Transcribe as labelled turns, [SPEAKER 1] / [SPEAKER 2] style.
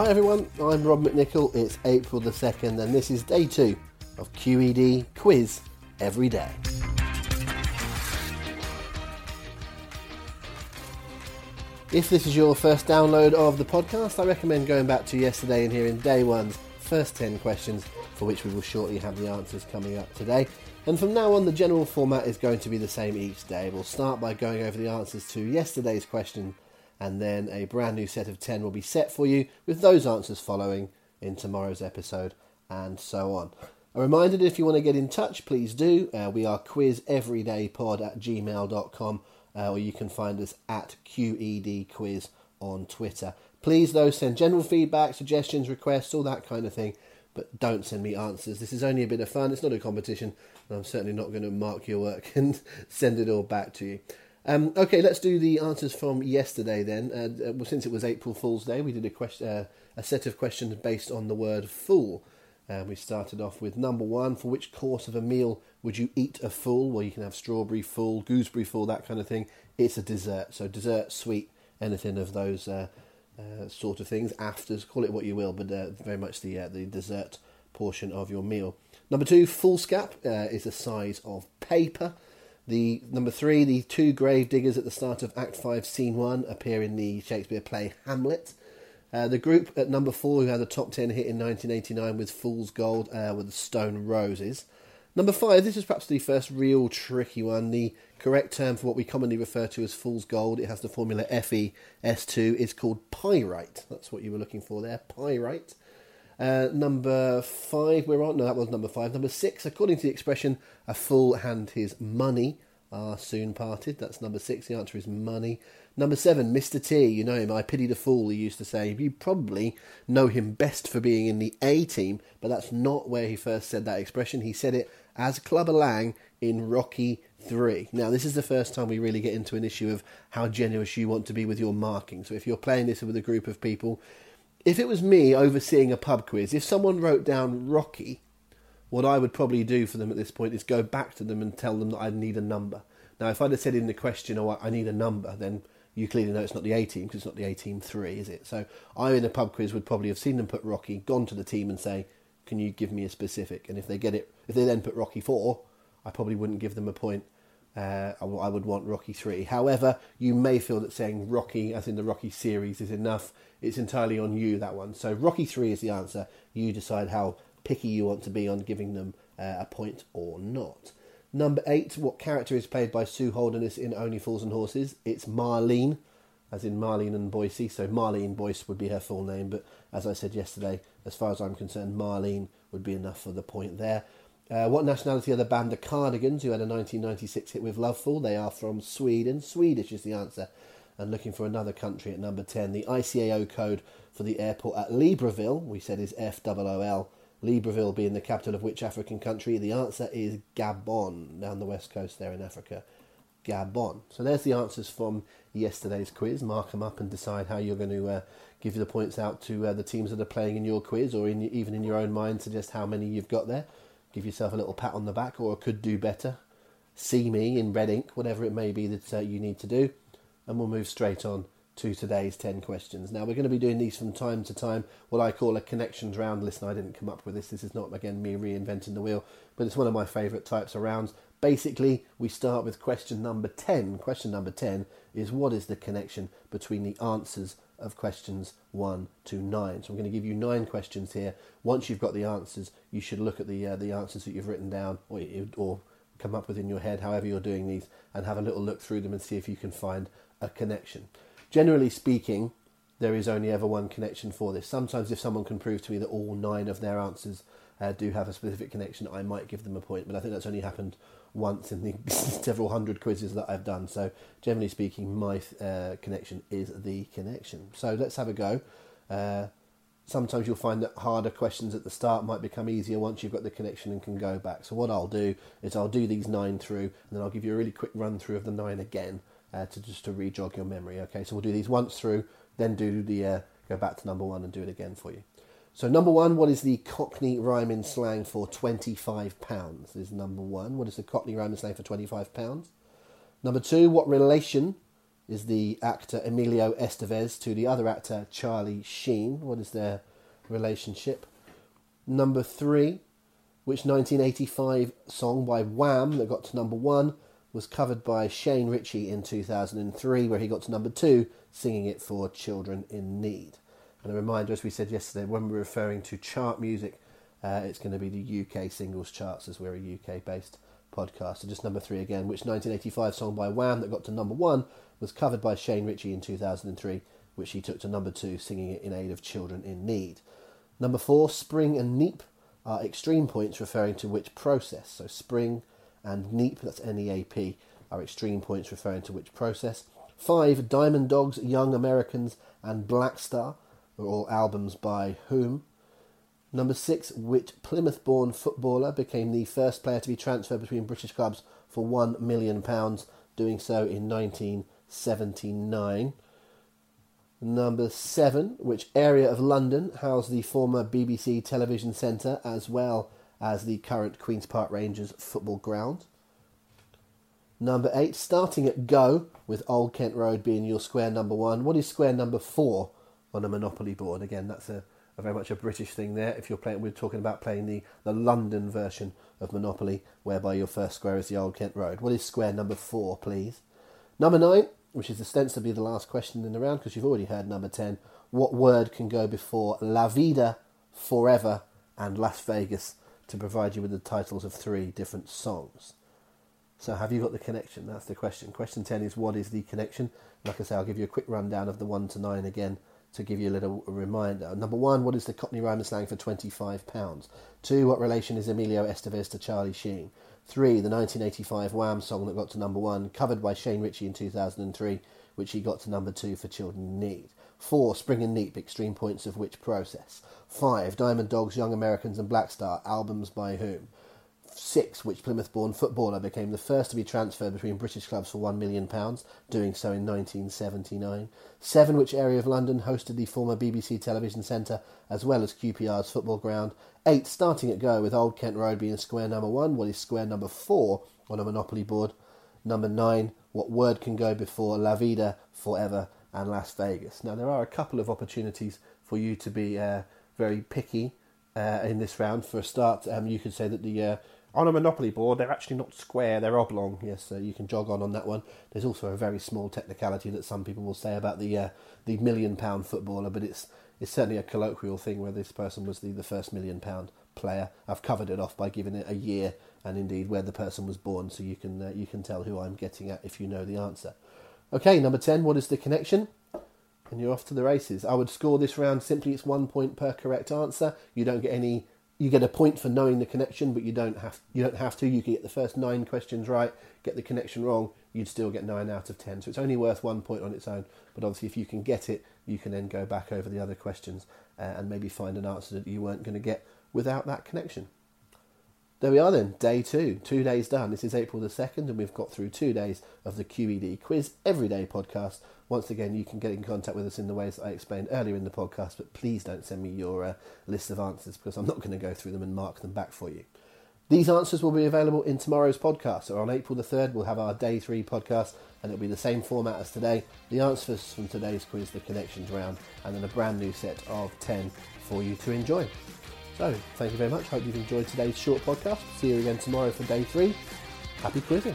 [SPEAKER 1] Hi everyone, I'm Rob McNichol. It's April the 2nd and this is day two of QED Quiz Every Day. If this is your first download of the podcast, I recommend going back to yesterday and hearing day one's first 10 questions, for which we will shortly have the answers coming up today. And from now on, the general format is going to be the same each day. We'll start by going over the answers to yesterday's question, and then a brand new set of 10 will be set for you, with those answers following in tomorrow's episode, and so on. A reminder that if you want to get in touch, please do. Uh, we are quizeverydaypod at gmail.com uh, or you can find us at QED Quiz on Twitter. Please, though, send general feedback, suggestions, requests, all that kind of thing, but don't send me answers. This is only a bit of fun, it's not a competition, and I'm certainly not going to mark your work and send it all back to you. Um, okay, let's do the answers from yesterday then. Uh, well, since it was April Fool's Day, we did a, question, uh, a set of questions based on the word fool. And we started off with number one for which course of a meal would you eat a fool? Well, you can have strawberry fool, gooseberry fool, that kind of thing. It's a dessert. So, dessert, sweet, anything of those uh, uh, sort of things. Afters, call it what you will, but uh, very much the, uh, the dessert portion of your meal. Number two, foolscap uh, is the size of paper. The number three, the two grave diggers at the start of Act Five, Scene One, appear in the Shakespeare play Hamlet. Uh, the group at number four, who had a top 10 hit in 1989 with Fool's Gold, uh, were the Stone Roses. Number five, this is perhaps the first real tricky one. The correct term for what we commonly refer to as Fool's Gold, it has the formula FeS2, is called pyrite. That's what you were looking for there, pyrite. Uh, number five, we're on. No, that was number five. Number six, according to the expression, a fool and his money are soon parted. That's number six. The answer is money. Number seven, Mr. T. You know him. I pity the fool, he used to say. You probably know him best for being in the A team, but that's not where he first said that expression. He said it as Clubber Lang in Rocky 3. Now, this is the first time we really get into an issue of how generous you want to be with your marking. So, if you're playing this with a group of people, if it was me overseeing a pub quiz, if someone wrote down Rocky, what I would probably do for them at this point is go back to them and tell them that I need a number. Now, if I'd have said in the question, oh, I need a number, then you clearly know it's not the A team because it's not the A team three, is it? So I, in a pub quiz, would probably have seen them put Rocky, gone to the team and say, can you give me a specific? And if they get it, if they then put Rocky four, I probably wouldn't give them a point. Uh, I, I would want Rocky three. However, you may feel that saying Rocky, as in the Rocky series, is enough. It's entirely on you that one. So Rocky three is the answer. You decide how picky you want to be on giving them uh, a point or not. Number eight, what character is played by Sue Holderness in Only Fools and Horses? It's Marlene, as in Marlene and Boyce. So Marlene Boyce would be her full name, but as I said yesterday, as far as I'm concerned, Marlene would be enough for the point there. Uh, what nationality are the band The Cardigans, who had a 1996 hit with Lovefool? They are from Sweden. Swedish is the answer. And looking for another country at number 10, the ICAO code for the airport at Libreville, we said is FOOL. Libreville being the capital of which African country? The answer is Gabon, down the west coast there in Africa. Gabon. So there's the answers from yesterday's quiz. Mark them up and decide how you're going to uh, give the points out to uh, the teams that are playing in your quiz, or in, even in your own mind, suggest how many you've got there. Give yourself a little pat on the back, or could do better. See me in red ink, whatever it may be that uh, you need to do, and we'll move straight on to today's 10 questions. Now, we're going to be doing these from time to time, what I call a connections round. Listen, I didn't come up with this. This is not, again, me reinventing the wheel, but it's one of my favourite types of rounds. Basically, we start with question number 10. Question number 10 is what is the connection between the answers of questions 1 to 9? So I'm going to give you nine questions here. Once you've got the answers, you should look at the, uh, the answers that you've written down or, or come up with in your head, however you're doing these, and have a little look through them and see if you can find a connection generally speaking, there is only ever one connection for this. Sometimes, if someone can prove to me that all nine of their answers uh, do have a specific connection, I might give them a point. But I think that's only happened once in the several hundred quizzes that I've done. So, generally speaking, my uh, connection is the connection. So, let's have a go. Uh, sometimes you'll find that harder questions at the start might become easier once you've got the connection and can go back. So, what I'll do is I'll do these nine through, and then I'll give you a really quick run through of the nine again uh, to just to re-jog your memory. Okay, so we'll do these once through, then do the uh, go back to number one and do it again for you. So number one, what is the Cockney rhyming slang for twenty-five pounds? Is number one. What is the Cockney rhyming slang for twenty-five pounds? Number two, what relation is the actor Emilio Estevez to the other actor Charlie Sheen. What is their relationship? Number three, which 1985 song by Wham that got to number one was covered by Shane Richie in 2003, where he got to number two, singing it for Children in Need. And a reminder, as we said yesterday, when we're referring to chart music, uh, it's going to be the UK singles charts as we're a UK based podcast. So just number three again, which 1985 song by Wham that got to number one was covered by Shane Richie in 2003, which he took to number two, singing it in aid of children in need. Number four, Spring and Neap are extreme points referring to which process. So Spring and Neap, that's N E A P, are extreme points referring to which process. Five, Diamond Dogs, Young Americans, and Black Star are all albums by whom? Number six, which Plymouth born footballer became the first player to be transferred between British clubs for £1 million, doing so in 1979. Number seven, which area of London housed the former BBC television centre as well as the current Queen's Park Rangers football ground? Number eight, starting at go, with Old Kent Road being your square number one. What is square number four on a Monopoly board? Again, that's a a very much a British thing there. If you're playing, we're talking about playing the, the London version of Monopoly, whereby your first square is the Old Kent Road. What is square number four, please? Number nine, which is ostensibly the last question in the round because you've already heard number ten. What word can go before La Vida, Forever, and Las Vegas to provide you with the titles of three different songs? So, have you got the connection? That's the question. Question 10 is what is the connection? Like I say, I'll give you a quick rundown of the 1 to 9 again to give you a little reminder. Number one, what is the Cockney rhyme slang for £25? Two, what relation is Emilio Estevez to Charlie Sheen? Three, the 1985 Wham song that got to number one, covered by Shane Richie in 2003, which he got to number two for Children in Need. Four, Spring and Neap, extreme points of which process? Five, Diamond Dogs, Young Americans and Black Star, albums by whom? six, which Plymouth born footballer became the first to be transferred between British clubs for £1 million, doing so in 1979. Seven, which area of London hosted the former BBC television centre as well as QPR's football ground. Eight, starting at go with Old Kent Road being square number one. What is square number four on a Monopoly board? Number nine, what word can go before La Vida, Forever, and Las Vegas? Now, there are a couple of opportunities for you to be uh, very picky uh, in this round. For a start, um, you could say that the uh, on a Monopoly board, they're actually not square, they're oblong. Yes, so you can jog on on that one. There's also a very small technicality that some people will say about the uh, the million pound footballer, but it's it's certainly a colloquial thing where this person was the, the first million pound player. I've covered it off by giving it a year and indeed where the person was born, so you can uh, you can tell who I'm getting at if you know the answer. Okay, number ten. What is the connection? And you're off to the races. I would score this round simply. It's one point per correct answer. You don't get any you get a point for knowing the connection, but you don't have you don't have to. You can get the first nine questions right, get the connection wrong, you'd still get nine out of ten. So it's only worth one point on its own. But obviously, if you can get it, you can then go back over the other questions uh, and maybe find an answer that you weren't going to get without that connection. There we are then, day two, two days done. This is April the 2nd, and we've got through two days of the QED Quiz Everyday podcast. Once again, you can get in contact with us in the ways I explained earlier in the podcast, but please don't send me your uh, list of answers because I'm not going to go through them and mark them back for you. These answers will be available in tomorrow's podcast. So on April the 3rd, we'll have our day three podcast, and it'll be the same format as today. The answers from today's quiz, the connections round, and then a brand new set of 10 for you to enjoy. So, thank you very much. Hope you've enjoyed today's short podcast. See you again tomorrow for day three. Happy quizzing.